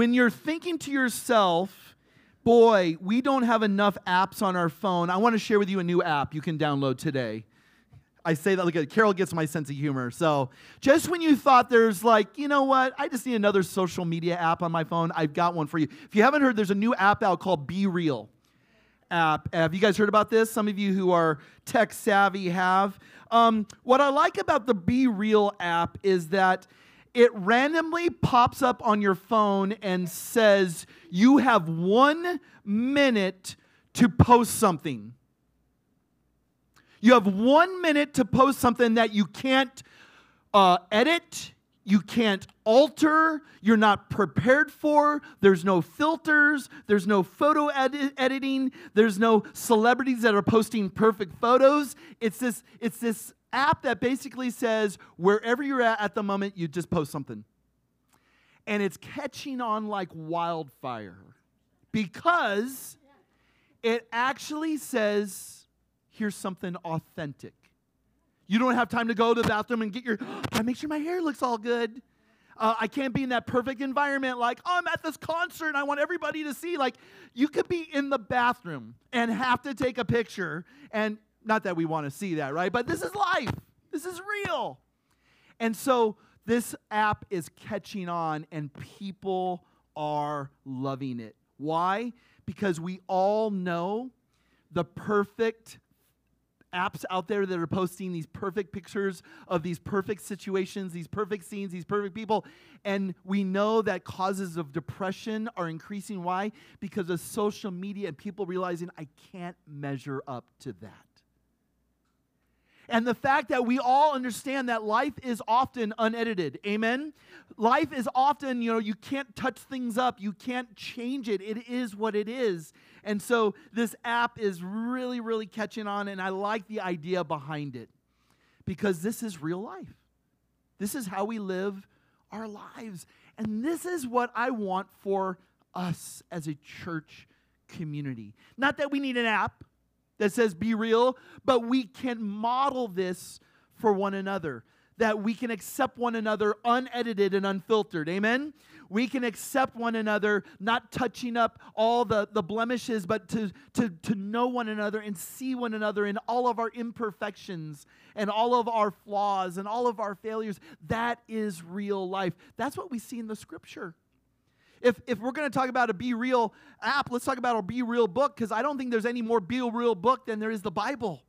when you're thinking to yourself, boy, we don't have enough apps on our phone, I want to share with you a new app you can download today. I say that like Carol gets my sense of humor. So just when you thought there's like, you know what, I just need another social media app on my phone, I've got one for you. If you haven't heard, there's a new app out called BeReal app. Have you guys heard about this? Some of you who are tech savvy have. Um, what I like about the BeReal app is that it randomly pops up on your phone and says, You have one minute to post something. You have one minute to post something that you can't uh, edit, you can't alter, you're not prepared for. There's no filters, there's no photo edit- editing, there's no celebrities that are posting perfect photos. It's this, it's this app that basically says wherever you're at at the moment, you just post something. And it's catching on like wildfire because it actually says, here's something authentic. You don't have time to go to the bathroom and get your, I make sure my hair looks all good. Uh, I can't be in that perfect environment like, oh, I'm at this concert and I want everybody to see. Like, you could be in the bathroom and have to take a picture. And not that we want to see that, right? But this is life, this is real. And so this app is catching on and people are loving it. Why? Because we all know the perfect apps out there that are posting these perfect pictures of these perfect situations, these perfect scenes, these perfect people. And we know that causes of depression are increasing. Why? Because of social media and people realizing I can't measure up to that. And the fact that we all understand that life is often unedited. Amen? Life is often, you know, you can't touch things up, you can't change it. It is what it is. And so this app is really, really catching on, and I like the idea behind it because this is real life. This is how we live our lives. And this is what I want for us as a church community. Not that we need an app, that says be real, but we can model this for one another. That we can accept one another unedited and unfiltered. Amen? We can accept one another, not touching up all the, the blemishes, but to, to, to know one another and see one another in all of our imperfections and all of our flaws and all of our failures. That is real life. That's what we see in the scripture. If, if we're going to talk about a BeReal app, let's talk about a Be Real book because I don't think there's any more Be Real book than there is the Bible.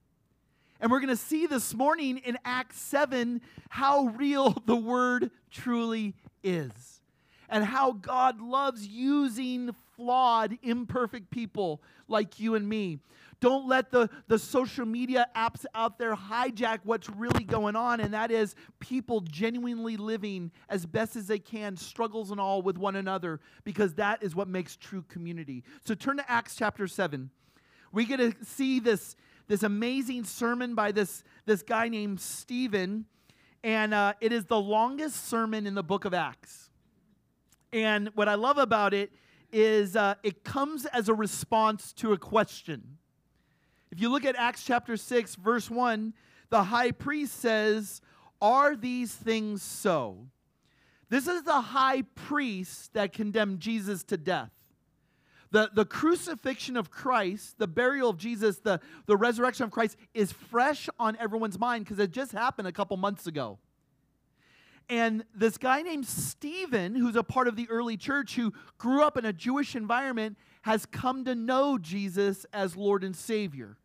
And we're going to see this morning in Acts 7 how real the word truly is and how God loves using flawed, imperfect people like you and me. Don't let the, the social media apps out there hijack what's really going on, and that is people genuinely living as best as they can, struggles and all, with one another, because that is what makes true community. So turn to Acts chapter 7. We get to see this, this amazing sermon by this, this guy named Stephen, and uh, it is the longest sermon in the book of Acts. And what I love about it is uh, it comes as a response to a question. If you look at Acts chapter 6, verse 1, the high priest says, Are these things so? This is the high priest that condemned Jesus to death. The, the crucifixion of Christ, the burial of Jesus, the, the resurrection of Christ is fresh on everyone's mind because it just happened a couple months ago. And this guy named Stephen, who's a part of the early church, who grew up in a Jewish environment, has come to know Jesus as Lord and Savior.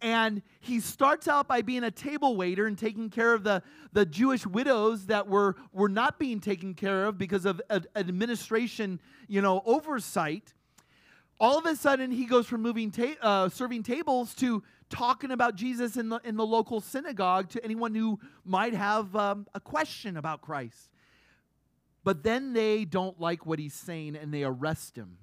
And he starts out by being a table waiter and taking care of the, the Jewish widows that were, were not being taken care of because of ad- administration, you know, oversight. All of a sudden, he goes from moving ta- uh, serving tables to talking about Jesus in the, in the local synagogue to anyone who might have um, a question about Christ. But then they don't like what he's saying and they arrest him.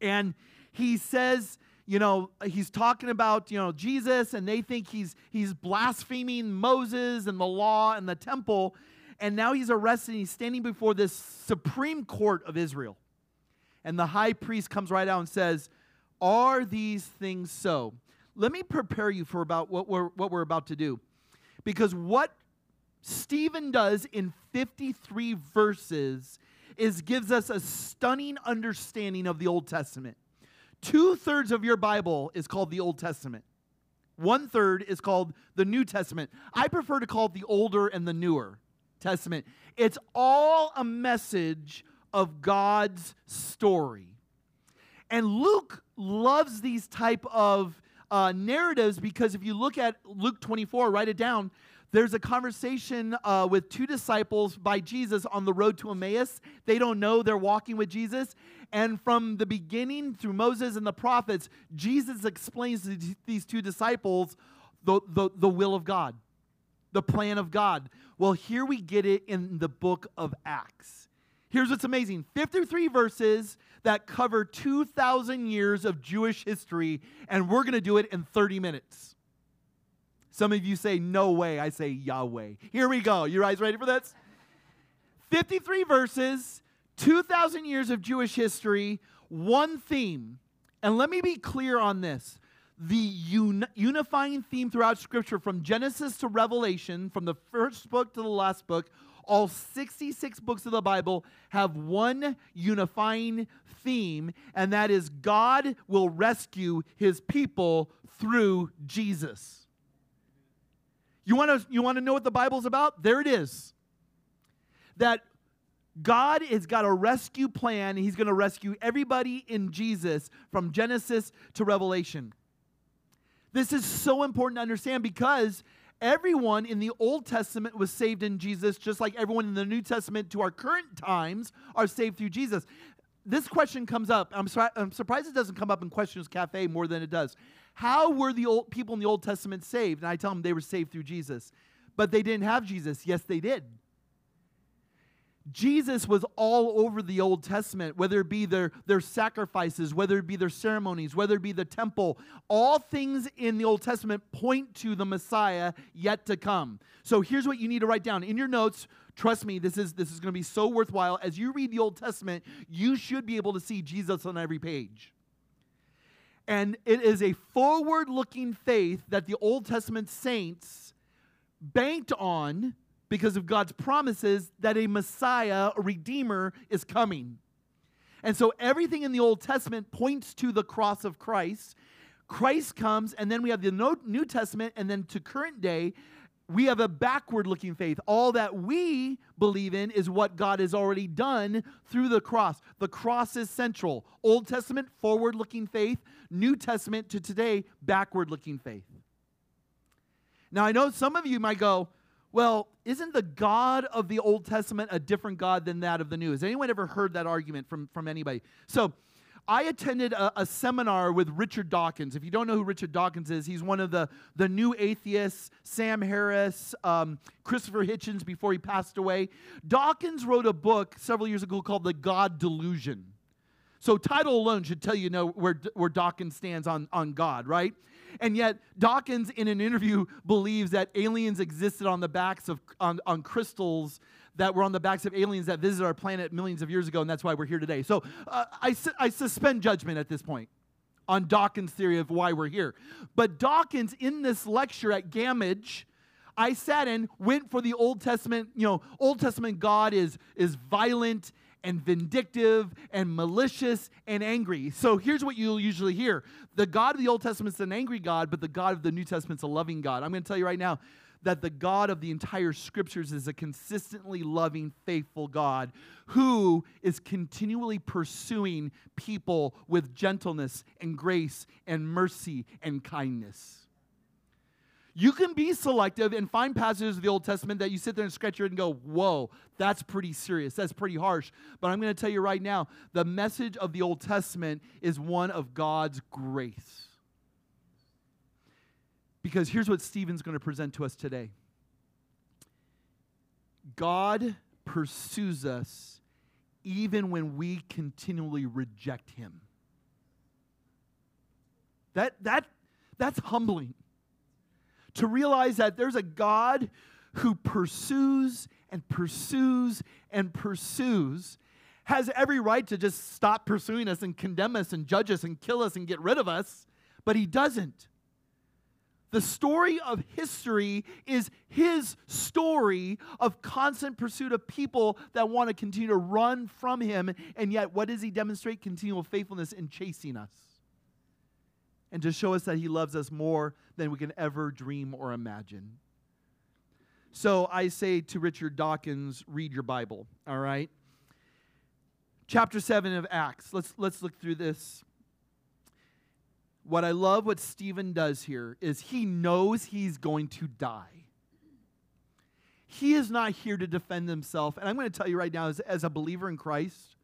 And he says, you know, he's talking about, you know, Jesus and they think he's he's blaspheming Moses and the law and the temple. And now he's arrested and he's standing before this supreme court of Israel. And the high priest comes right out and says, Are these things so? Let me prepare you for about what we're what we're about to do. Because what Stephen does in 53 verses is gives us a stunning understanding of the Old Testament. Two thirds of your Bible is called the Old Testament. One third is called the New Testament. I prefer to call it the older and the newer Testament. It's all a message of God's story. And Luke loves these type of uh, narratives because if you look at Luke 24, write it down. There's a conversation uh, with two disciples by Jesus on the road to Emmaus. They don't know they're walking with Jesus. And from the beginning through Moses and the prophets, Jesus explains to these two disciples the, the, the will of God, the plan of God. Well, here we get it in the book of Acts. Here's what's amazing 53 verses that cover 2,000 years of Jewish history, and we're going to do it in 30 minutes. Some of you say, No way. I say, Yahweh. Here we go. You guys ready for this? 53 verses, 2,000 years of Jewish history, one theme. And let me be clear on this. The un- unifying theme throughout Scripture, from Genesis to Revelation, from the first book to the last book, all 66 books of the Bible have one unifying theme, and that is God will rescue his people through Jesus. You want to you want to know what the Bible's about? There it is. That God has got a rescue plan. He's going to rescue everybody in Jesus from Genesis to Revelation. This is so important to understand because everyone in the Old Testament was saved in Jesus, just like everyone in the New Testament to our current times are saved through Jesus. This question comes up. I'm, I'm surprised it doesn't come up in Questions Cafe more than it does. How were the old people in the Old Testament saved? And I tell them they were saved through Jesus. But they didn't have Jesus. Yes, they did. Jesus was all over the Old Testament, whether it be their, their sacrifices, whether it be their ceremonies, whether it be the temple. All things in the Old Testament point to the Messiah yet to come. So here's what you need to write down in your notes. Trust me, this is, this is going to be so worthwhile. As you read the Old Testament, you should be able to see Jesus on every page. And it is a forward looking faith that the Old Testament saints banked on because of God's promises that a Messiah, a Redeemer, is coming. And so everything in the Old Testament points to the cross of Christ. Christ comes, and then we have the New Testament, and then to current day, we have a backward looking faith. All that we believe in is what God has already done through the cross. The cross is central. Old Testament, forward looking faith. New Testament to today, backward looking faith. Now, I know some of you might go, well, isn't the God of the Old Testament a different God than that of the New? Has anyone ever heard that argument from, from anybody? So, I attended a, a, seminar with Richard Dawkins. If you don't know who Richard Dawkins is, he's one of the, the new atheists, Sam Harris, um, Christopher Hitchens before he passed away. Dawkins wrote a book several years ago called The God Delusion. So, title alone should tell you know where, where Dawkins stands on, on God, right? And yet, Dawkins, in an interview, believes that aliens existed on the backs of on, on crystals that were on the backs of aliens that visited our planet millions of years ago, and that's why we're here today. So uh, I, su- I suspend judgment at this point on Dawkins' theory of why we're here. But Dawkins, in this lecture at Gammage, I sat in, went for the Old Testament, you know, Old Testament God is, is violent and vindictive and malicious and angry. So here's what you'll usually hear the God of the Old Testament is an angry God, but the God of the New Testament is a loving God. I'm going to tell you right now that the God of the entire scriptures is a consistently loving, faithful God who is continually pursuing people with gentleness and grace and mercy and kindness. You can be selective and find passages of the Old Testament that you sit there and scratch your head and go, whoa, that's pretty serious. That's pretty harsh. But I'm going to tell you right now the message of the Old Testament is one of God's grace. Because here's what Stephen's going to present to us today God pursues us even when we continually reject him. That, that, that's humbling to realize that there's a God who pursues and pursues and pursues, has every right to just stop pursuing us and condemn us and judge us and kill us and get rid of us, but he doesn't. The story of history is his story of constant pursuit of people that want to continue to run from him. And yet, what does he demonstrate? Continual faithfulness in chasing us. And to show us that he loves us more than we can ever dream or imagine. So I say to Richard Dawkins, read your Bible, all right? Chapter 7 of Acts. Let's, let's look through this what I love what Stephen does here is he knows he's going to die. He is not here to defend himself. And I'm going to tell you right now, as, as a believer in Christ,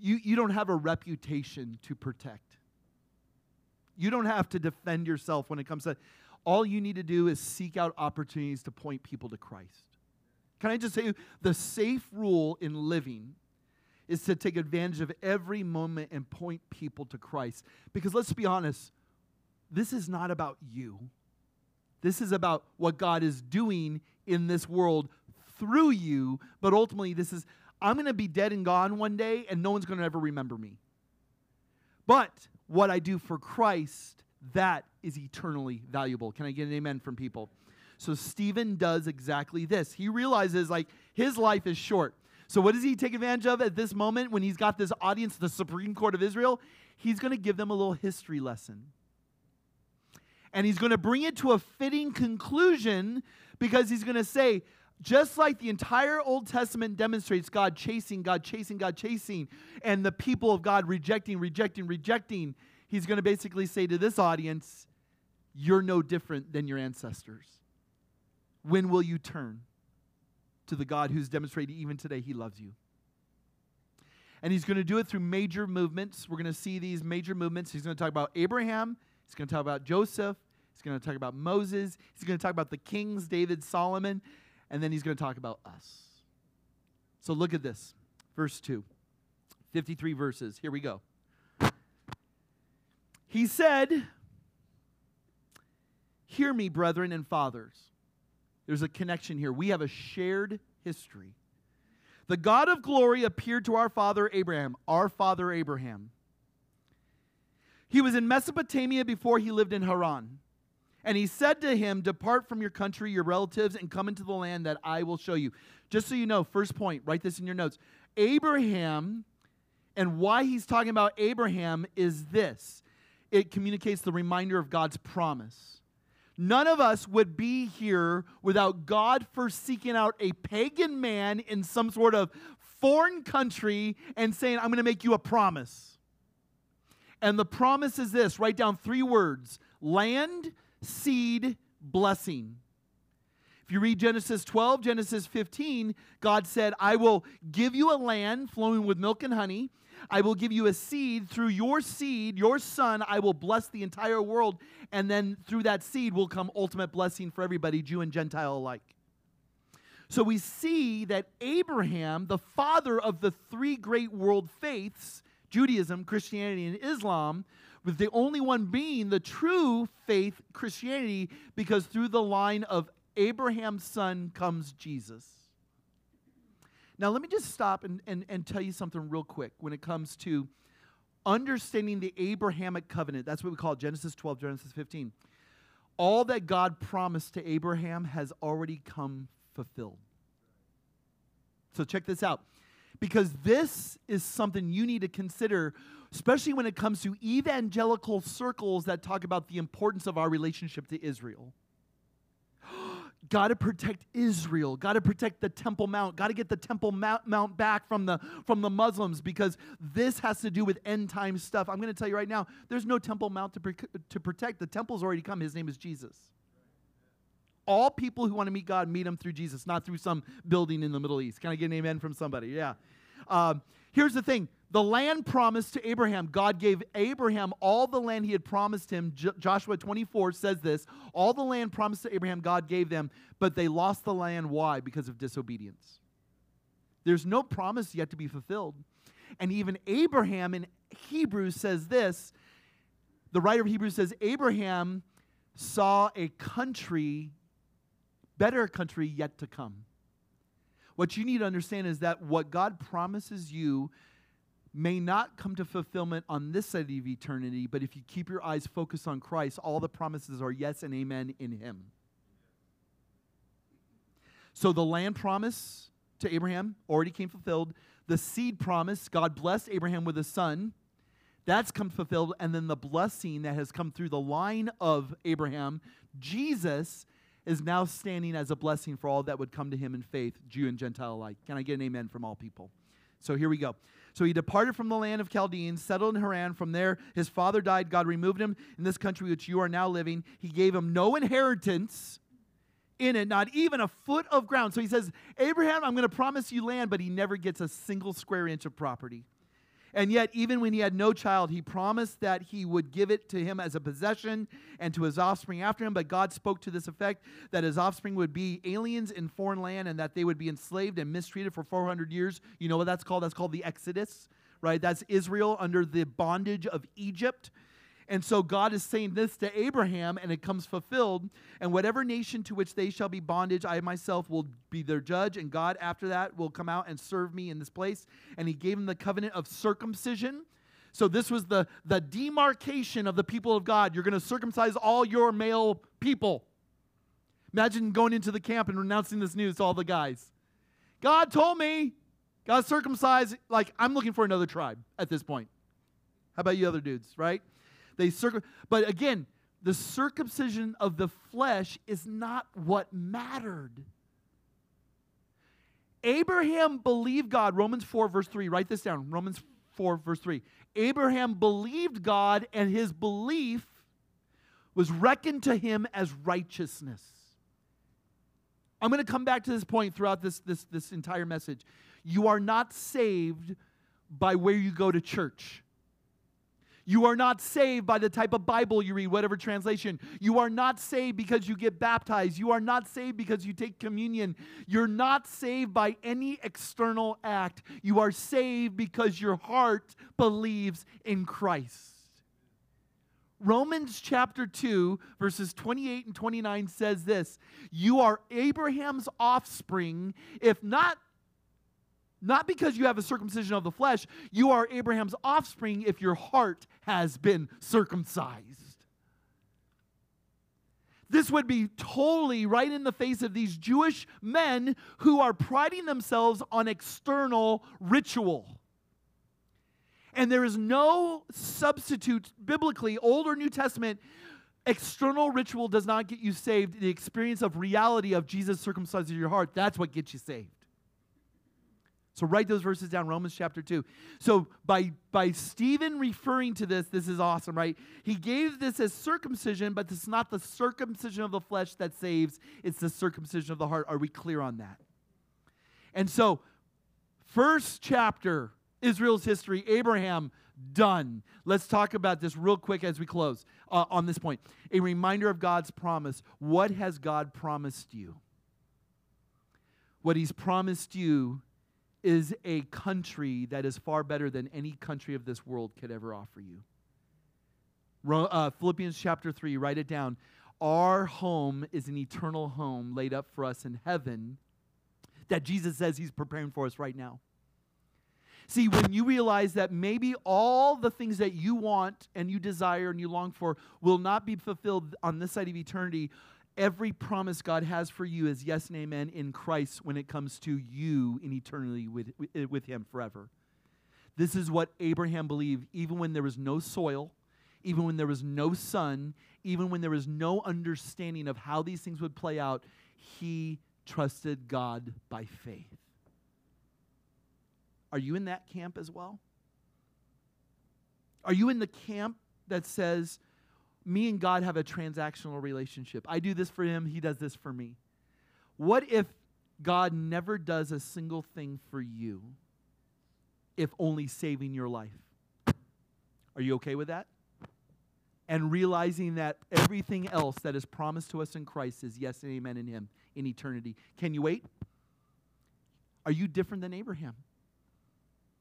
you, you don't have a reputation to protect. You don't have to defend yourself when it comes to all you need to do is seek out opportunities to point people to Christ. Can I just say the safe rule in living is to take advantage of every moment and point people to Christ. Because let's be honest, this is not about you. This is about what God is doing in this world through you. But ultimately, this is I'm going to be dead and gone one day, and no one's going to ever remember me. But what I do for Christ, that is eternally valuable. Can I get an amen from people? So Stephen does exactly this. He realizes like his life is short. So, what does he take advantage of at this moment when he's got this audience, the Supreme Court of Israel? He's going to give them a little history lesson. And he's going to bring it to a fitting conclusion because he's going to say, just like the entire Old Testament demonstrates God chasing, God chasing, God chasing, and the people of God rejecting, rejecting, rejecting, he's going to basically say to this audience, You're no different than your ancestors. When will you turn? to the God who's demonstrated even today he loves you. And he's going to do it through major movements. We're going to see these major movements. He's going to talk about Abraham, he's going to talk about Joseph, he's going to talk about Moses, he's going to talk about the kings, David, Solomon, and then he's going to talk about us. So look at this. Verse 2. 53 verses. Here we go. He said, Hear me, brethren and fathers. There's a connection here. We have a shared history. The God of glory appeared to our father Abraham, our father Abraham. He was in Mesopotamia before he lived in Haran. And he said to him, Depart from your country, your relatives, and come into the land that I will show you. Just so you know, first point, write this in your notes. Abraham, and why he's talking about Abraham is this it communicates the reminder of God's promise. None of us would be here without God first seeking out a pagan man in some sort of foreign country and saying, I'm going to make you a promise. And the promise is this write down three words land, seed, blessing. If you read Genesis 12, Genesis 15, God said, I will give you a land flowing with milk and honey. I will give you a seed. Through your seed, your son, I will bless the entire world. And then through that seed will come ultimate blessing for everybody, Jew and Gentile alike. So we see that Abraham, the father of the three great world faiths, Judaism, Christianity, and Islam, was the only one being the true faith, Christianity, because through the line of Abraham's son comes Jesus. Now, let me just stop and, and, and tell you something real quick when it comes to understanding the Abrahamic covenant. That's what we call Genesis 12, Genesis 15. All that God promised to Abraham has already come fulfilled. So, check this out. Because this is something you need to consider, especially when it comes to evangelical circles that talk about the importance of our relationship to Israel. Got to protect Israel. Got to protect the Temple Mount. Got to get the Temple Mount back from the from the Muslims because this has to do with end time stuff. I'm going to tell you right now. There's no Temple Mount to, to protect. The temple's already come. His name is Jesus. All people who want to meet God meet him through Jesus, not through some building in the Middle East. Can I get an amen from somebody? Yeah. Um, here's the thing the land promised to Abraham, God gave Abraham all the land he had promised him. Joshua 24 says this all the land promised to Abraham, God gave them, but they lost the land. Why? Because of disobedience. There's no promise yet to be fulfilled. And even Abraham in Hebrews says this the writer of Hebrews says, Abraham saw a country, better country yet to come. What you need to understand is that what God promises you may not come to fulfillment on this side of eternity, but if you keep your eyes focused on Christ, all the promises are yes and amen in Him. So the land promise to Abraham already came fulfilled. The seed promise, God blessed Abraham with a son. That's come fulfilled. And then the blessing that has come through the line of Abraham, Jesus, is now standing as a blessing for all that would come to him in faith, Jew and Gentile alike. Can I get an amen from all people? So here we go. So he departed from the land of Chaldeans, settled in Haran. From there, his father died. God removed him in this country which you are now living. He gave him no inheritance in it, not even a foot of ground. So he says, Abraham, I'm going to promise you land, but he never gets a single square inch of property. And yet, even when he had no child, he promised that he would give it to him as a possession and to his offspring after him. But God spoke to this effect that his offspring would be aliens in foreign land and that they would be enslaved and mistreated for 400 years. You know what that's called? That's called the Exodus, right? That's Israel under the bondage of Egypt. And so God is saying this to Abraham, and it comes fulfilled. And whatever nation to which they shall be bondage, I myself will be their judge. And God, after that, will come out and serve me in this place. And he gave him the covenant of circumcision. So this was the, the demarcation of the people of God. You're going to circumcise all your male people. Imagine going into the camp and announcing this news to all the guys. God told me, God circumcised. Like, I'm looking for another tribe at this point. How about you other dudes, right? They circum- but again, the circumcision of the flesh is not what mattered. Abraham believed God. Romans 4, verse 3. Write this down. Romans 4, verse 3. Abraham believed God, and his belief was reckoned to him as righteousness. I'm going to come back to this point throughout this, this, this entire message. You are not saved by where you go to church. You are not saved by the type of Bible you read, whatever translation. You are not saved because you get baptized. You are not saved because you take communion. You're not saved by any external act. You are saved because your heart believes in Christ. Romans chapter 2, verses 28 and 29 says this You are Abraham's offspring, if not not because you have a circumcision of the flesh, you are Abraham's offspring if your heart has been circumcised. This would be totally right in the face of these Jewish men who are priding themselves on external ritual. And there is no substitute biblically, Old or New Testament. External ritual does not get you saved. The experience of reality of Jesus circumcising your heart, that's what gets you saved. So write those verses down, Romans chapter 2. So by, by Stephen referring to this, this is awesome, right? He gave this as circumcision, but it's not the circumcision of the flesh that saves, it's the circumcision of the heart. Are we clear on that? And so, first chapter, Israel's history, Abraham, done. Let's talk about this real quick as we close uh, on this point. A reminder of God's promise. What has God promised you? What He's promised you is a country that is far better than any country of this world could ever offer you. Uh, Philippians chapter 3, write it down. Our home is an eternal home laid up for us in heaven that Jesus says he's preparing for us right now. See, when you realize that maybe all the things that you want and you desire and you long for will not be fulfilled on this side of eternity, Every promise God has for you is yes and amen in Christ when it comes to you in eternity with, with Him forever. This is what Abraham believed, even when there was no soil, even when there was no sun, even when there was no understanding of how these things would play out, he trusted God by faith. Are you in that camp as well? Are you in the camp that says, me and God have a transactional relationship. I do this for him, he does this for me. What if God never does a single thing for you if only saving your life? Are you okay with that? And realizing that everything else that is promised to us in Christ is yes and amen in him in eternity. Can you wait? Are you different than Abraham?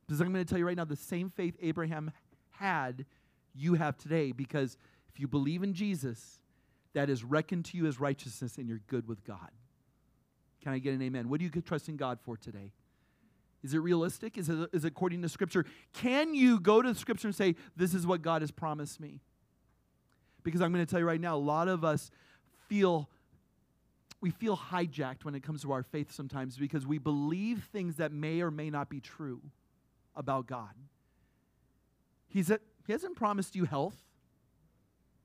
Because I'm going to tell you right now the same faith Abraham had, you have today because if you believe in Jesus, that is reckoned to you as righteousness and you're good with God. Can I get an amen? What do you trust in God for today? Is it realistic? Is it, is it according to Scripture? Can you go to the Scripture and say, This is what God has promised me? Because I'm going to tell you right now, a lot of us feel we feel hijacked when it comes to our faith sometimes because we believe things that may or may not be true about God. He's a, he hasn't promised you health.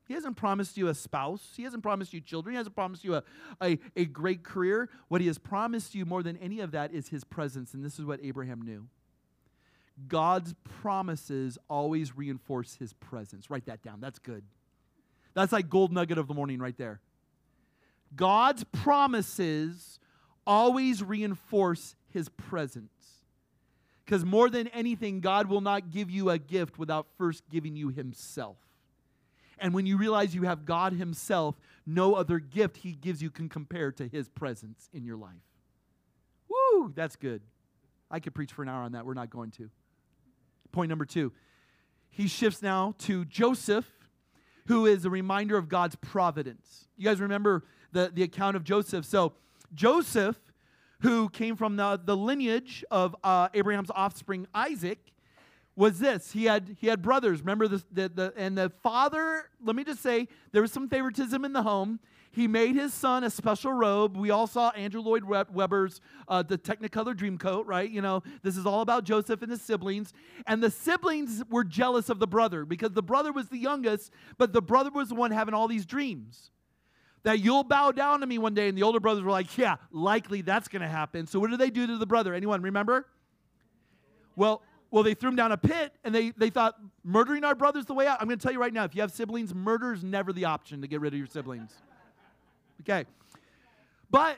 He hasn't promised you a spouse. He hasn't promised you children. He hasn't promised you a, a, a great career. What he has promised you more than any of that is his presence. And this is what Abraham knew. God's promises always reinforce his presence. Write that down. That's good. That's like gold nugget of the morning right there. God's promises always reinforce his presence. Because more than anything, God will not give you a gift without first giving you himself. And when you realize you have God Himself, no other gift He gives you can compare to His presence in your life. Woo, that's good. I could preach for an hour on that. We're not going to. Point number two he shifts now to Joseph, who is a reminder of God's providence. You guys remember the, the account of Joseph. So, Joseph, who came from the, the lineage of uh, Abraham's offspring, Isaac, was this. He had he had brothers. Remember the, the, the, and the father let me just say there was some favoritism in the home. He made his son a special robe. We all saw andrew lloyd webber's uh, the technicolor dreamcoat right? You know this is all about joseph and his siblings. And the siblings were jealous of the brother because the brother was the youngest but the brother was the one having all these dreams. That you'll bow down to me one day and the older brothers were like yeah likely that's going to happen. So what did they do to the brother? Anyone remember? Well well, they threw him down a pit and they, they thought murdering our brother's the way out. I'm going to tell you right now if you have siblings, murder is never the option to get rid of your siblings. Okay. But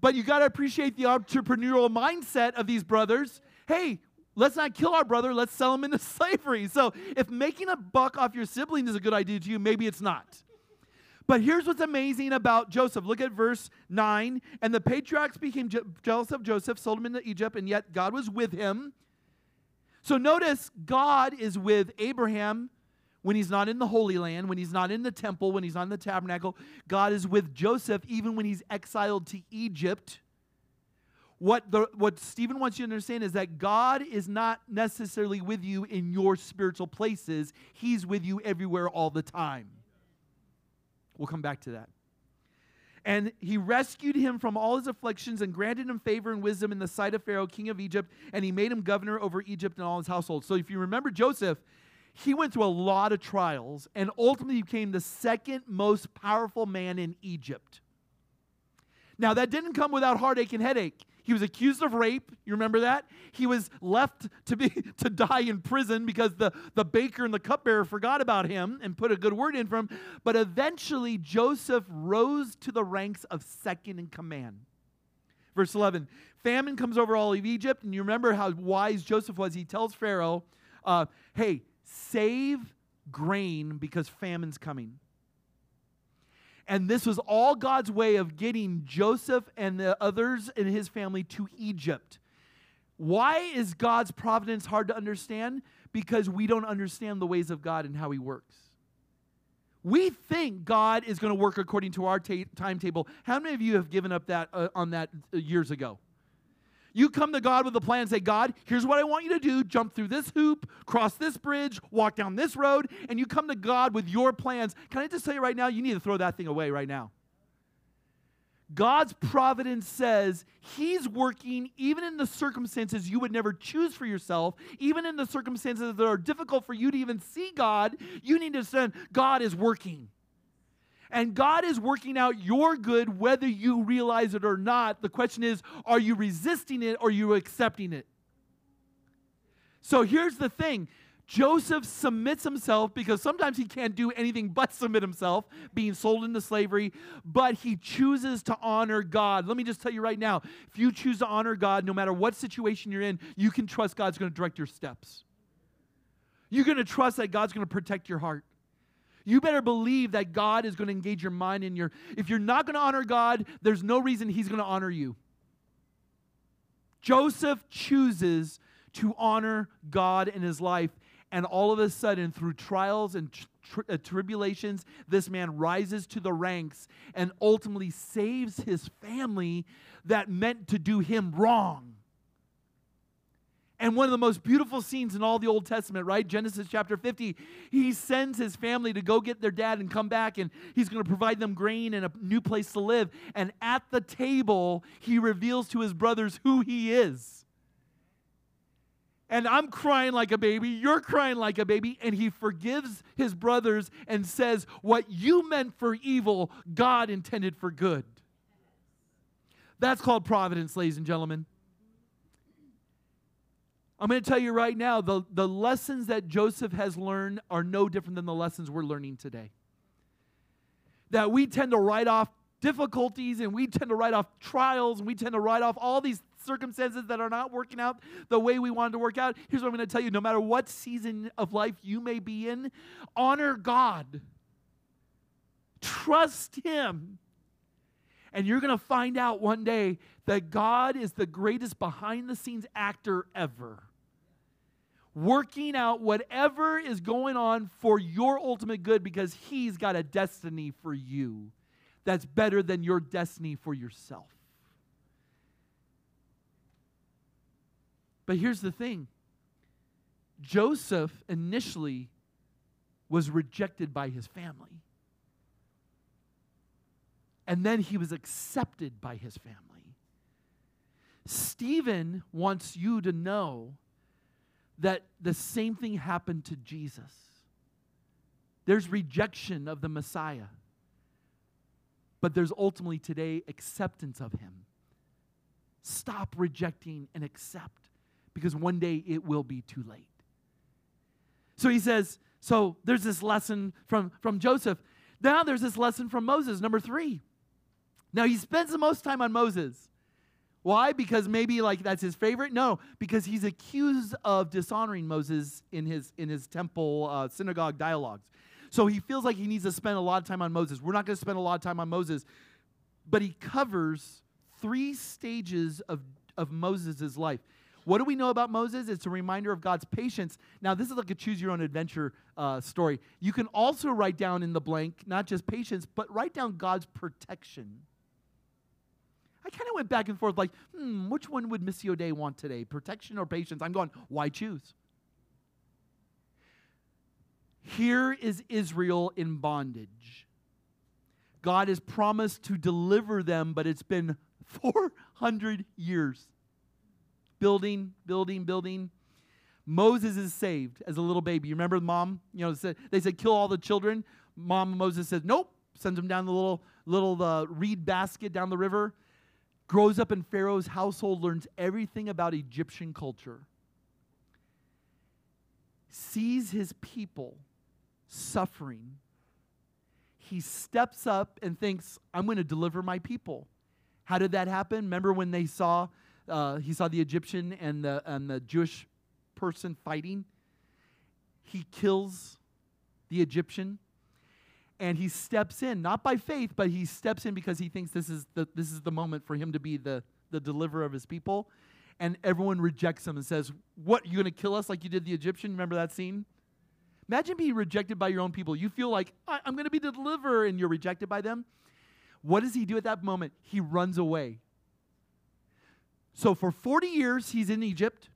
but you got to appreciate the entrepreneurial mindset of these brothers. Hey, let's not kill our brother, let's sell him into slavery. So, if making a buck off your sibling is a good idea to you, maybe it's not. But here's what's amazing about Joseph. Look at verse 9. And the patriarchs became je- jealous of Joseph, sold him into Egypt, and yet God was with him so notice God is with Abraham when he's not in the Holy Land, when he's not in the temple, when he's not in the tabernacle. God is with Joseph even when he's exiled to Egypt. What, the, what Stephen wants you to understand is that God is not necessarily with you in your spiritual places, He's with you everywhere all the time. We'll come back to that. And he rescued him from all his afflictions and granted him favor and wisdom in the sight of Pharaoh, king of Egypt, and he made him governor over Egypt and all his household. So if you remember Joseph, he went through a lot of trials and ultimately became the second most powerful man in Egypt. Now, that didn't come without heartache and headache. He was accused of rape. You remember that? He was left to be to die in prison because the, the baker and the cupbearer forgot about him and put a good word in for him. But eventually Joseph rose to the ranks of second in command. Verse 11 Famine comes over all of Egypt, and you remember how wise Joseph was. He tells Pharaoh, uh, Hey, save grain because famine's coming. And this was all God's way of getting Joseph and the others in his family to Egypt. Why is God's providence hard to understand? Because we don't understand the ways of God and how he works. We think God is going to work according to our ta- timetable. How many of you have given up that uh, on that uh, years ago? You come to God with a plan and say, God, here's what I want you to do jump through this hoop, cross this bridge, walk down this road, and you come to God with your plans. Can I just tell you right now, you need to throw that thing away right now. God's providence says He's working even in the circumstances you would never choose for yourself, even in the circumstances that are difficult for you to even see God. You need to understand God is working. And God is working out your good whether you realize it or not. The question is are you resisting it or are you accepting it? So here's the thing Joseph submits himself because sometimes he can't do anything but submit himself, being sold into slavery, but he chooses to honor God. Let me just tell you right now if you choose to honor God, no matter what situation you're in, you can trust God's going to direct your steps. You're going to trust that God's going to protect your heart. You better believe that God is going to engage your mind in your. If you're not going to honor God, there's no reason He's going to honor you. Joseph chooses to honor God in his life, and all of a sudden, through trials and tri- uh, tribulations, this man rises to the ranks and ultimately saves his family that meant to do him wrong. And one of the most beautiful scenes in all the Old Testament, right? Genesis chapter 50, he sends his family to go get their dad and come back, and he's going to provide them grain and a new place to live. And at the table, he reveals to his brothers who he is. And I'm crying like a baby, you're crying like a baby, and he forgives his brothers and says, What you meant for evil, God intended for good. That's called providence, ladies and gentlemen. I'm going to tell you right now the, the lessons that Joseph has learned are no different than the lessons we're learning today. That we tend to write off difficulties and we tend to write off trials and we tend to write off all these circumstances that are not working out the way we wanted to work out. Here's what I'm going to tell you no matter what season of life you may be in, honor God, trust Him. And you're going to find out one day that God is the greatest behind the scenes actor ever working out whatever is going on for your ultimate good because He's got a destiny for you that's better than your destiny for yourself. But here's the thing Joseph initially was rejected by his family. And then he was accepted by his family. Stephen wants you to know that the same thing happened to Jesus. There's rejection of the Messiah, but there's ultimately today acceptance of him. Stop rejecting and accept because one day it will be too late. So he says, so there's this lesson from, from Joseph. Now there's this lesson from Moses, number three. Now he spends the most time on Moses. Why? Because maybe like that's his favorite? No, because he's accused of dishonoring Moses in his in his temple uh, synagogue dialogues. So he feels like he needs to spend a lot of time on Moses. We're not going to spend a lot of time on Moses, but he covers three stages of of Moses' life. What do we know about Moses? It's a reminder of God's patience. Now, this is like a choose your own adventure uh, story. You can also write down in the blank not just patience, but write down God's protection. I kind of went back and forth like, hmm, which one would Missy O'Day want today, protection or patience? I'm going, why choose? Here is Israel in bondage. God has promised to deliver them, but it's been 400 years. Building, building, building. Moses is saved as a little baby. You remember mom? You know, they said, kill all the children. Mom Moses says, nope. Sends him down the little, little uh, reed basket down the river grows up in Pharaoh's household, learns everything about Egyptian culture, sees his people suffering. He steps up and thinks, I'm going to deliver my people. How did that happen? Remember when they saw, uh, he saw the Egyptian and the, and the Jewish person fighting? He kills the Egyptian and he steps in not by faith but he steps in because he thinks this is the, this is the moment for him to be the, the deliverer of his people. And everyone rejects him and says what you to kill us like you did the egyptian? Remember that scene? Imagine being rejected by your own people. You feel like i'm to be the deliverer and you're rejected by them. What does he do at that moment? He runs away. So for 40 years he's in egypt.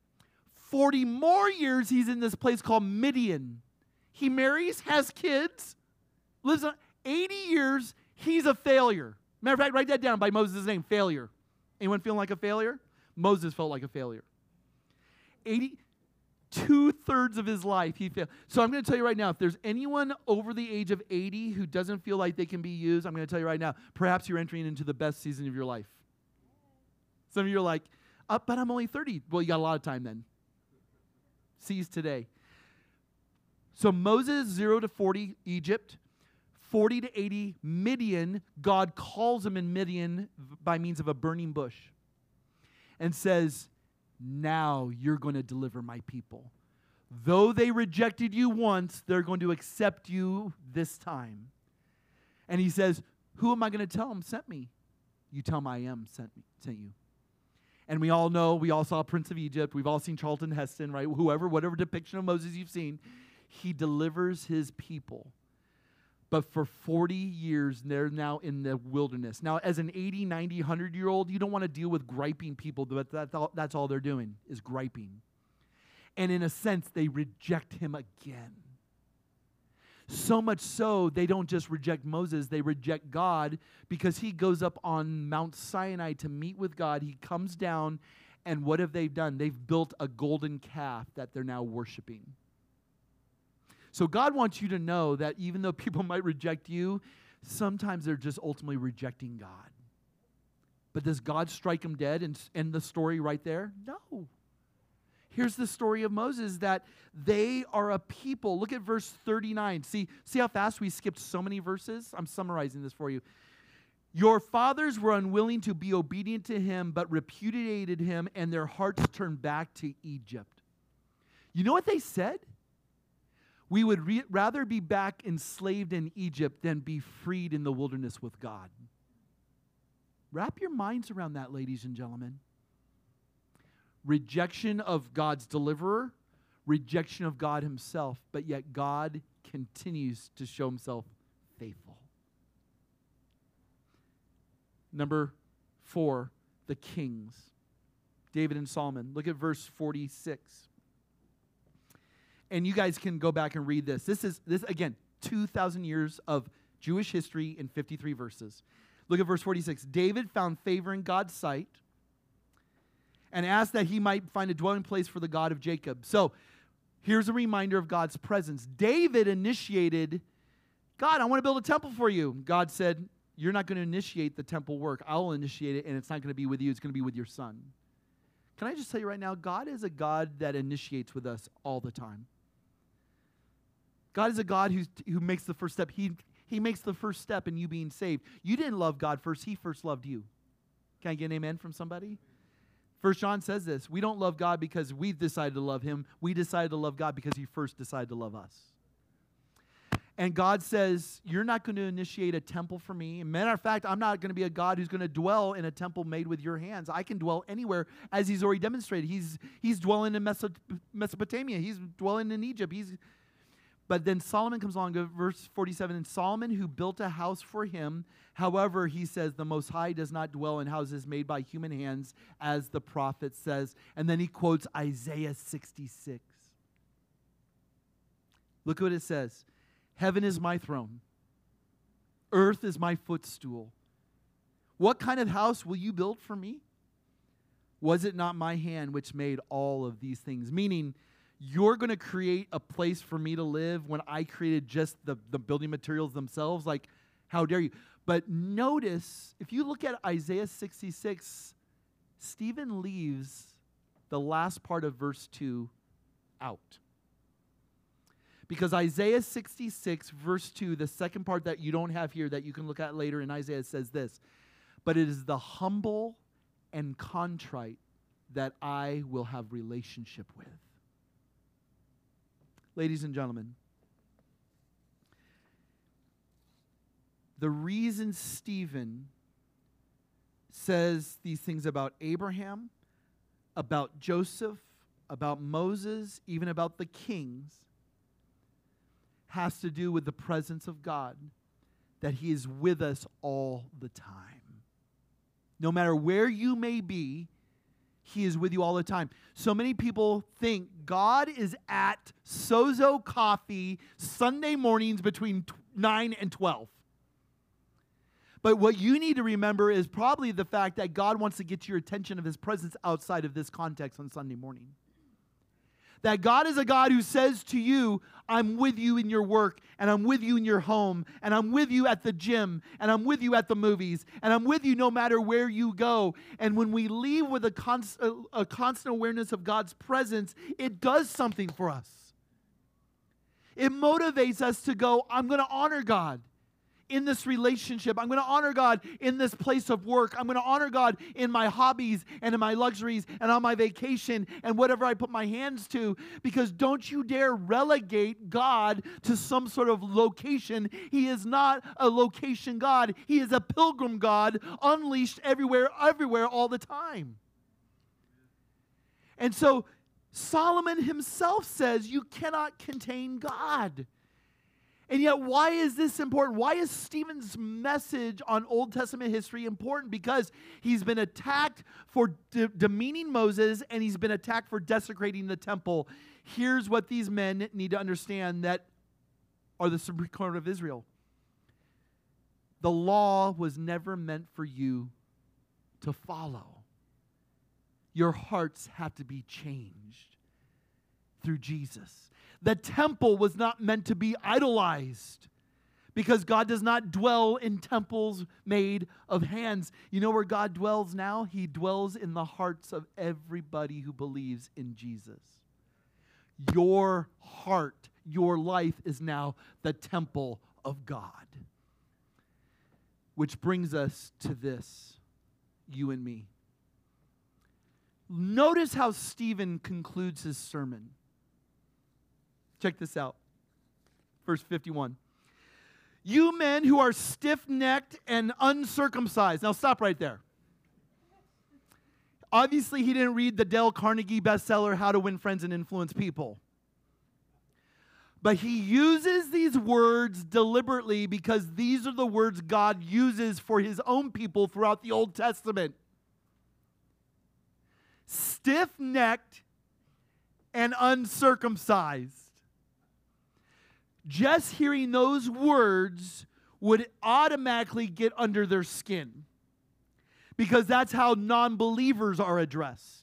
40 more years he's in this place called midian. He marries has kids lives on 80 years, he's a failure. Matter of fact, write that down by Moses' name, failure. Anyone feeling like a failure? Moses felt like a failure. 80, two thirds of his life he failed. So I'm going to tell you right now, if there's anyone over the age of 80 who doesn't feel like they can be used, I'm going to tell you right now, perhaps you're entering into the best season of your life. Some of you are like, uh, but I'm only 30. Well, you got a lot of time then. Seize today. So Moses, 0 to 40, Egypt. 40 to 80, Midian, God calls him in Midian by means of a burning bush and says, Now you're going to deliver my people. Though they rejected you once, they're going to accept you this time. And he says, Who am I going to tell him sent me? You tell him I am sent, me, sent you. And we all know, we all saw Prince of Egypt. We've all seen Charlton Heston, right? Whoever, whatever depiction of Moses you've seen, he delivers his people but for 40 years they're now in the wilderness now as an 80 90 100 year old you don't want to deal with griping people but that's all, that's all they're doing is griping And in a sense, they reject him again. So much so, they don't just reject Moses, they reject God because he goes up on Mount Sinai to meet with God. He comes down, and what have they done? They've built a golden calf that they're now worshiping. So, God wants you to know that even though people might reject you, sometimes they're just ultimately rejecting God. But does God strike them dead and end the story right there? No. Here's the story of Moses that they are a people. Look at verse 39. See, see how fast we skipped so many verses? I'm summarizing this for you. Your fathers were unwilling to be obedient to him, but repudiated him, and their hearts turned back to Egypt. You know what they said? We would re- rather be back enslaved in Egypt than be freed in the wilderness with God. Wrap your minds around that, ladies and gentlemen rejection of God's deliverer, rejection of God himself, but yet God continues to show himself faithful. Number four, the kings. David and Solomon. Look at verse 46. And you guys can go back and read this. This is this again, 2000 years of Jewish history in 53 verses. Look at verse 46. David found favor in God's sight and asked that he might find a dwelling place for the God of Jacob. So here's a reminder of God's presence. David initiated, God, I want to build a temple for you. God said, You're not going to initiate the temple work. I'll initiate it, and it's not going to be with you, it's going to be with your son. Can I just tell you right now, God is a God that initiates with us all the time. God is a God who's, who makes the first step. He, he makes the first step in you being saved. You didn't love God first, He first loved you. Can I get an amen from somebody? First John says this we don't love God because we've decided to love him. We decided to love God because he first decided to love us. And God says, You're not going to initiate a temple for me. Matter of fact, I'm not going to be a God who's going to dwell in a temple made with your hands. I can dwell anywhere, as He's already demonstrated. He's, he's dwelling in Mesopotamia, He's dwelling in Egypt. He's, but then Solomon comes along, verse 47 And Solomon, who built a house for him, however, he says, The Most High does not dwell in houses made by human hands, as the prophet says. And then he quotes Isaiah 66. Look what it says Heaven is my throne, earth is my footstool. What kind of house will you build for me? Was it not my hand which made all of these things? Meaning, you're going to create a place for me to live when I created just the, the building materials themselves. Like, how dare you? But notice, if you look at Isaiah 66, Stephen leaves the last part of verse 2 out. Because Isaiah 66, verse 2, the second part that you don't have here that you can look at later in Isaiah says this But it is the humble and contrite that I will have relationship with. Ladies and gentlemen, the reason Stephen says these things about Abraham, about Joseph, about Moses, even about the kings, has to do with the presence of God, that He is with us all the time. No matter where you may be, he is with you all the time. So many people think God is at Sozo Coffee Sunday mornings between 9 and 12. But what you need to remember is probably the fact that God wants to get your attention of his presence outside of this context on Sunday morning. That God is a God who says to you, I'm with you in your work, and I'm with you in your home, and I'm with you at the gym, and I'm with you at the movies, and I'm with you no matter where you go. And when we leave with a, const- a constant awareness of God's presence, it does something for us. It motivates us to go, I'm going to honor God in this relationship. I'm going to honor God in this place of work. I'm going to honor God in my hobbies and in my luxuries and on my vacation and whatever I put my hands to. Because don't you dare relegate God to some sort of location. He is not a location God, He is a pilgrim God, unleashed everywhere, everywhere, all the time. And so Solomon himself says you cannot contain God. And yet, why is this important? Why is Stephen's message on Old Testament history important? Because he's been attacked for de- demeaning Moses and he's been attacked for desecrating the temple. Here's what these men need to understand that are the Supreme Court of Israel. The law was never meant for you to follow. Your hearts have to be changed through Jesus. The temple was not meant to be idolized because God does not dwell in temples made of hands. You know where God dwells now? He dwells in the hearts of everybody who believes in Jesus. Your heart, your life is now the temple of God. Which brings us to this, you and me. Notice how Stephen concludes his sermon. Check this out. Verse 51. You men who are stiff necked and uncircumcised. Now stop right there. Obviously, he didn't read the Dale Carnegie bestseller, How to Win Friends and Influence People. But he uses these words deliberately because these are the words God uses for his own people throughout the Old Testament. Stiff necked and uncircumcised just hearing those words would automatically get under their skin because that's how non believers are addressed.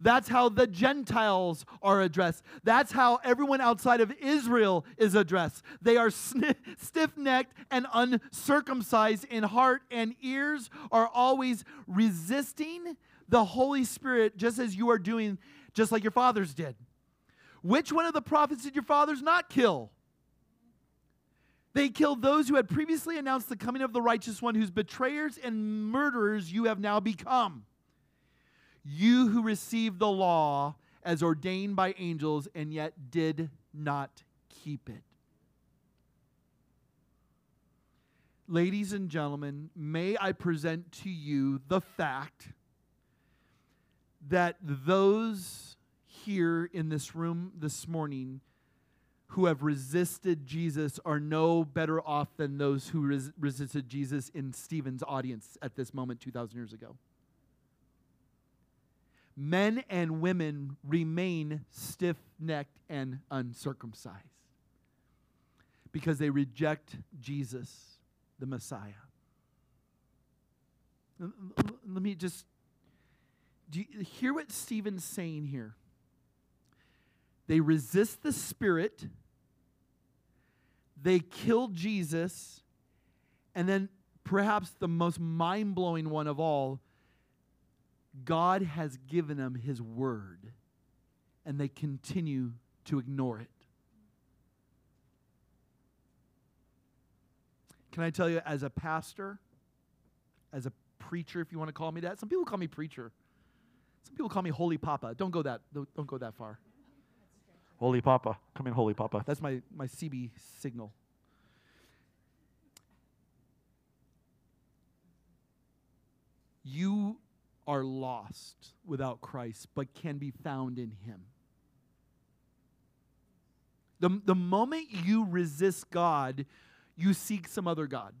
That's how the Gentiles are addressed. That's how everyone outside of Israel is addressed. They are stiff necked and uncircumcised in heart and ears, are always resisting the Holy Spirit, just as you are doing, just like your fathers did. Which one of the prophets did your fathers not kill? They killed those who had previously announced the coming of the righteous one, whose betrayers and murderers you have now become. You who received the law as ordained by angels and yet did not keep it. Ladies and gentlemen, may I present to you the fact that those here in this room this morning who have resisted Jesus are no better off than those who res- resisted Jesus in Stephen's audience at this moment 2,000 years ago. Men and women remain stiff necked and uncircumcised because they reject Jesus, the Messiah. Let me just do you hear what Stephen's saying here? They resist the Spirit, they kill Jesus, and then perhaps the most mind blowing one of all, God has given them His Word, and they continue to ignore it. Can I tell you, as a pastor, as a preacher, if you want to call me that, some people call me preacher. Some people call me Holy Papa. Don't go that, don't go that far. Holy Papa. Come in, Holy Papa. That's my, my CB signal. You are lost without Christ, but can be found in Him. The, the moment you resist God, you seek some other God.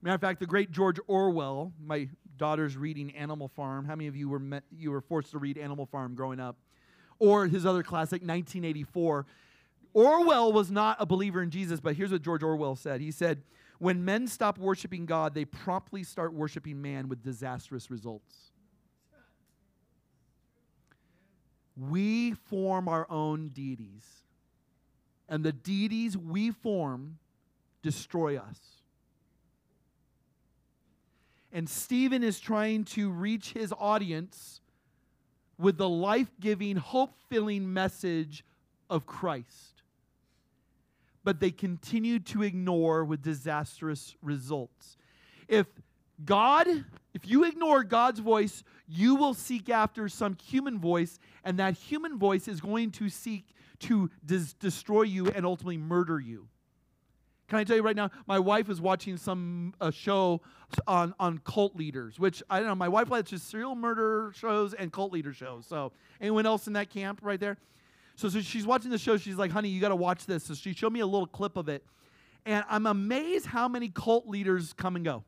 Matter of fact, the great George Orwell, my daughter's reading Animal Farm. How many of you were met, you were forced to read Animal Farm growing up? Or his other classic, 1984. Orwell was not a believer in Jesus, but here's what George Orwell said. He said, When men stop worshiping God, they promptly start worshiping man with disastrous results. We form our own deities, and the deities we form destroy us. And Stephen is trying to reach his audience with the life giving, hope filling message of Christ. But they continue to ignore with disastrous results. If God, if you ignore God's voice, you will seek after some human voice, and that human voice is going to seek to dis- destroy you and ultimately murder you. Can I tell you right now? My wife is watching some a show on on cult leaders, which I don't know. My wife likes just serial murder shows and cult leader shows. So, anyone else in that camp right there? So, so she's watching the show. She's like, honey, you got to watch this. So she showed me a little clip of it. And I'm amazed how many cult leaders come and go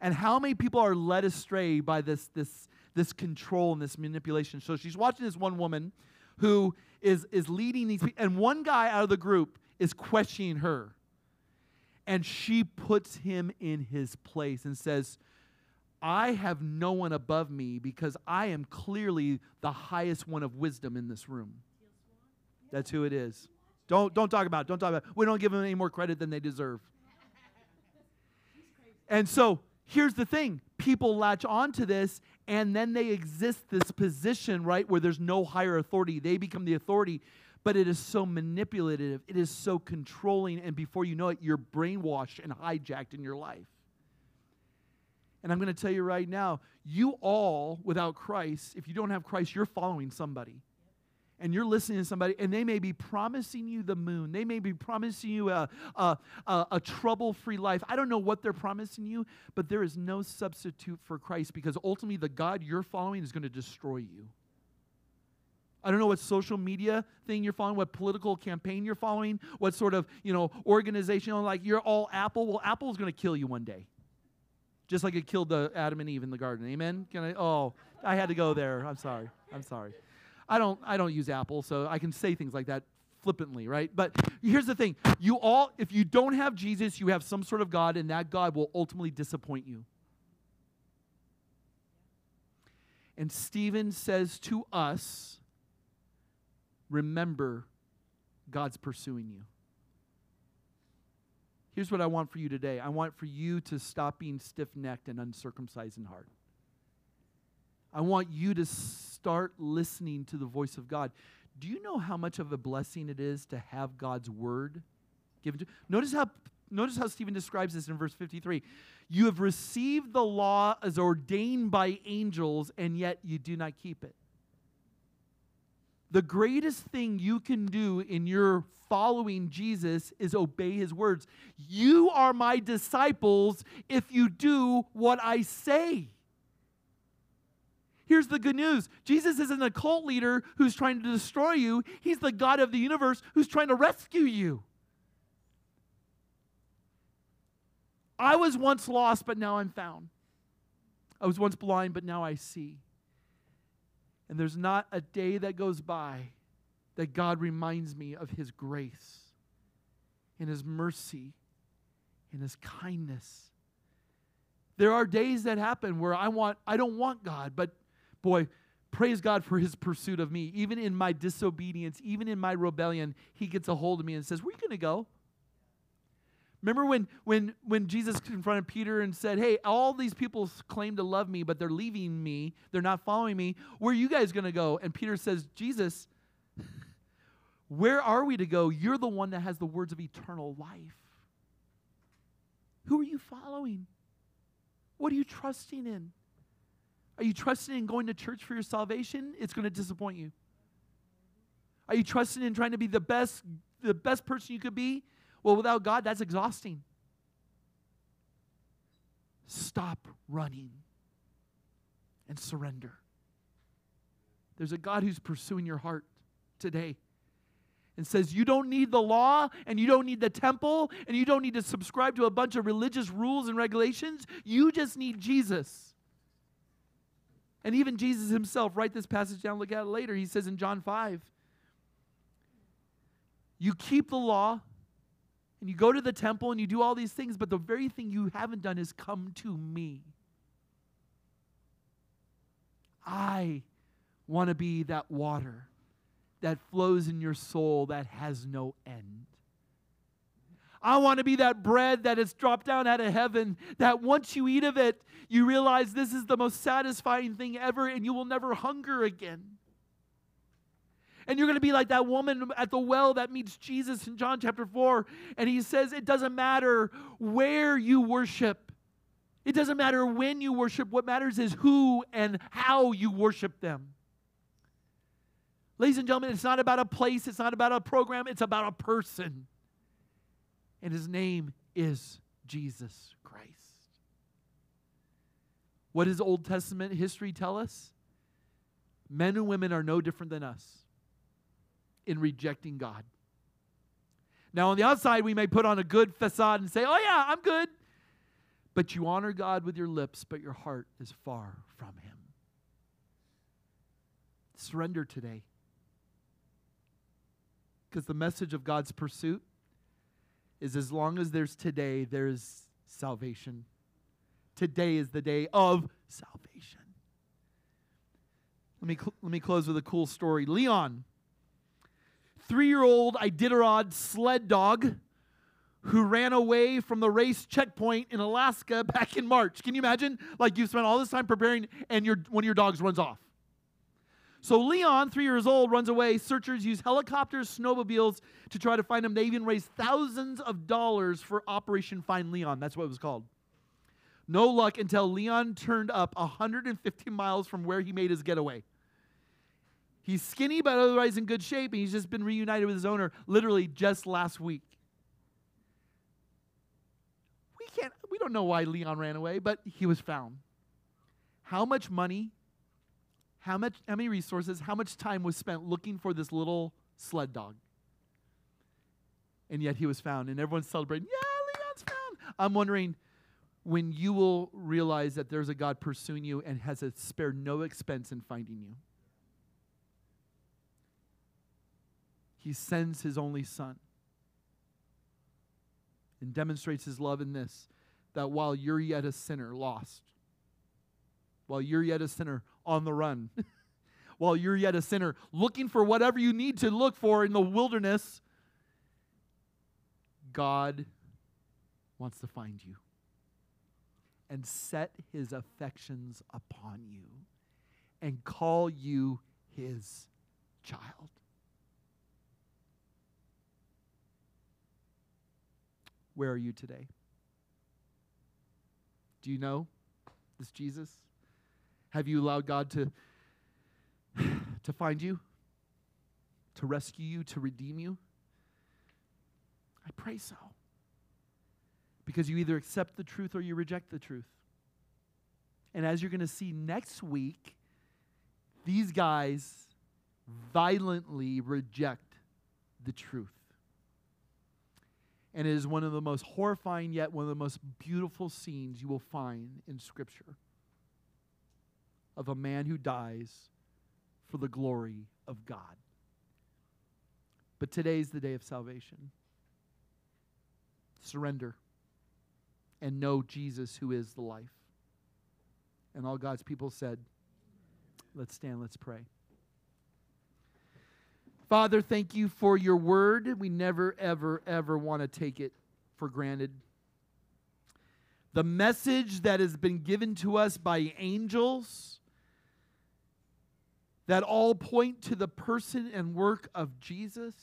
and how many people are led astray by this, this, this control and this manipulation. So she's watching this one woman who is, is leading these people, and one guy out of the group is questioning her. And she puts him in his place and says, I have no one above me because I am clearly the highest one of wisdom in this room. That's who it is. Don't, don't talk about it. Don't talk about it. We don't give them any more credit than they deserve. And so here's the thing people latch onto this and then they exist this position, right, where there's no higher authority. They become the authority, but it is so manipulative, it is so controlling, and before you know it, you're brainwashed and hijacked in your life. And I'm going to tell you right now, you all, without Christ, if you don't have Christ, you're following somebody and you're listening to somebody, and they may be promising you the moon. They may be promising you a, a, a, a trouble free life. I don't know what they're promising you, but there is no substitute for Christ because ultimately the God you're following is going to destroy you. I don't know what social media thing you're following, what political campaign you're following, what sort of, you know, organization, like you're all Apple. Well, Apple's going to kill you one day. Just like it killed the Adam and Eve in the garden. Amen? Can I oh, I had to go there. I'm sorry. I'm sorry. I don't I don't use Apple, so I can say things like that flippantly, right? But here's the thing. You all if you don't have Jesus, you have some sort of God and that God will ultimately disappoint you. And Stephen says to us, remember God's pursuing you. Here's what I want for you today. I want for you to stop being stiff-necked and uncircumcised in heart. I want you to start listening to the voice of God. Do you know how much of a blessing it is to have God's word given to Notice how notice how Stephen describes this in verse 53. You have received the law as ordained by angels and yet you do not keep it. The greatest thing you can do in your following Jesus is obey his words. You are my disciples if you do what I say. Here's the good news Jesus isn't a cult leader who's trying to destroy you, He's the God of the universe who's trying to rescue you. I was once lost, but now I'm found. I was once blind, but now I see. And there's not a day that goes by that God reminds me of His grace and His mercy and His kindness. There are days that happen where I want I don't want God, but boy, praise God for his pursuit of me. Even in my disobedience, even in my rebellion, he gets a hold of me and says, Where are you going to go? Remember when, when, when Jesus confronted Peter and said, Hey, all these people claim to love me, but they're leaving me. They're not following me. Where are you guys going to go? And Peter says, Jesus, where are we to go? You're the one that has the words of eternal life. Who are you following? What are you trusting in? Are you trusting in going to church for your salvation? It's going to disappoint you. Are you trusting in trying to be the best the best person you could be? Well, without God, that's exhausting. Stop running and surrender. There's a God who's pursuing your heart today and says, You don't need the law, and you don't need the temple, and you don't need to subscribe to a bunch of religious rules and regulations. You just need Jesus. And even Jesus himself, write this passage down, look at it later. He says in John 5, you keep the law and you go to the temple and you do all these things, but the very thing you haven't done is come to me. I want to be that water that flows in your soul that has no end. I want to be that bread that is dropped down out of heaven, that once you eat of it, you realize this is the most satisfying thing ever and you will never hunger again. And you're going to be like that woman at the well that meets Jesus in John chapter 4. And he says, It doesn't matter where you worship, it doesn't matter when you worship. What matters is who and how you worship them. Ladies and gentlemen, it's not about a place, it's not about a program, it's about a person and his name is Jesus Christ. What does Old Testament history tell us? Men and women are no different than us. In rejecting God. Now, on the outside, we may put on a good facade and say, Oh, yeah, I'm good. But you honor God with your lips, but your heart is far from Him. Surrender today. Because the message of God's pursuit is as long as there's today, there's salvation. Today is the day of salvation. Let me, cl- let me close with a cool story. Leon, three year old Iditarod sled dog who ran away from the race checkpoint in Alaska back in March. Can you imagine? Like you've spent all this time preparing and your, one of your dogs runs off. So Leon, three years old, runs away. Searchers use helicopters, snowmobiles to try to find him. They even raised thousands of dollars for Operation Find Leon. That's what it was called. No luck until Leon turned up 150 miles from where he made his getaway. He's skinny, but otherwise in good shape, and he's just been reunited with his owner literally just last week. We can't, we don't know why Leon ran away, but he was found. How much money how much how many resources how much time was spent looking for this little sled dog and yet he was found and everyone's celebrating yeah leon's found i'm wondering when you will realize that there's a god pursuing you and has spared no expense in finding you he sends his only son and demonstrates his love in this that while you're yet a sinner lost while you're yet a sinner on the run, while you're yet a sinner looking for whatever you need to look for in the wilderness, God wants to find you and set his affections upon you and call you his child. Where are you today? Do you know this Jesus? Have you allowed God to, to find you, to rescue you, to redeem you? I pray so. Because you either accept the truth or you reject the truth. And as you're going to see next week, these guys violently reject the truth. And it is one of the most horrifying, yet one of the most beautiful scenes you will find in Scripture of a man who dies for the glory of God. But today's the day of salvation. Surrender and know Jesus, who is the life. And all God's people said, Let's stand, let's pray. Father, thank you for your word. We never, ever, ever want to take it for granted. The message that has been given to us by angels that all point to the person and work of Jesus.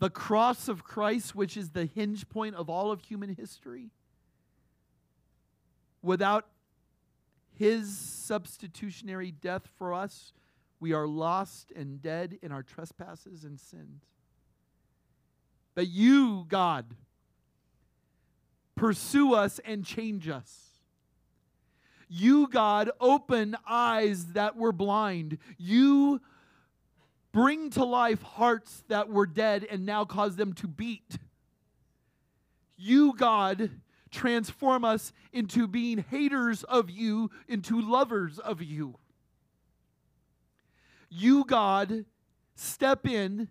The cross of Christ, which is the hinge point of all of human history. Without his substitutionary death for us, we are lost and dead in our trespasses and sins. But you, God, pursue us and change us. You, God, open eyes that were blind. You bring to life hearts that were dead and now cause them to beat. You, God, transform us into being haters of you, into lovers of you. You, God, step in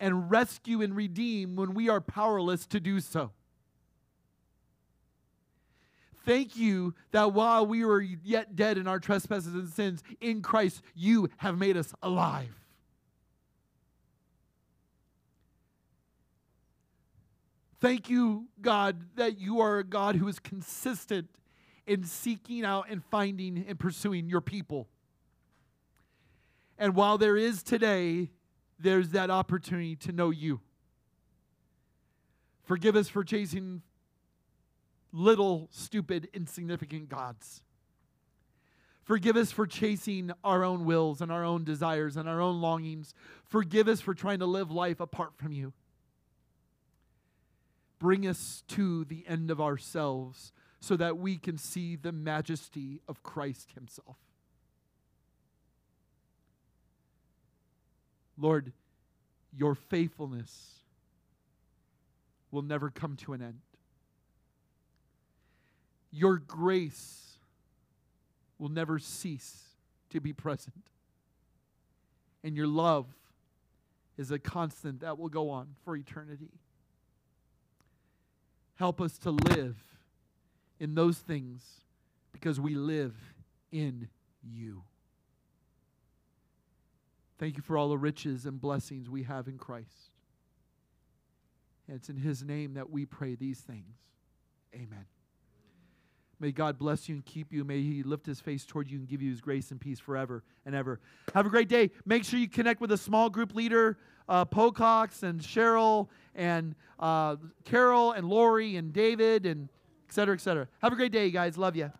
and rescue and redeem when we are powerless to do so. Thank you that while we were yet dead in our trespasses and sins, in Christ you have made us alive. Thank you, God, that you are a God who is consistent in seeking out and finding and pursuing your people. And while there is today, there's that opportunity to know you. Forgive us for chasing little, stupid, insignificant gods. Forgive us for chasing our own wills and our own desires and our own longings. Forgive us for trying to live life apart from you. Bring us to the end of ourselves so that we can see the majesty of Christ Himself. Lord, your faithfulness will never come to an end. Your grace will never cease to be present. And your love is a constant that will go on for eternity. Help us to live in those things because we live in you. Thank you for all the riches and blessings we have in Christ. And it's in His name that we pray these things. Amen. May God bless you and keep you. May He lift His face toward you and give you His grace and peace forever and ever. Have a great day. Make sure you connect with a small group leader, uh, Pocox and Cheryl and uh, Carol and Lori and David and et cetera, et cetera. Have a great day, guys. Love you.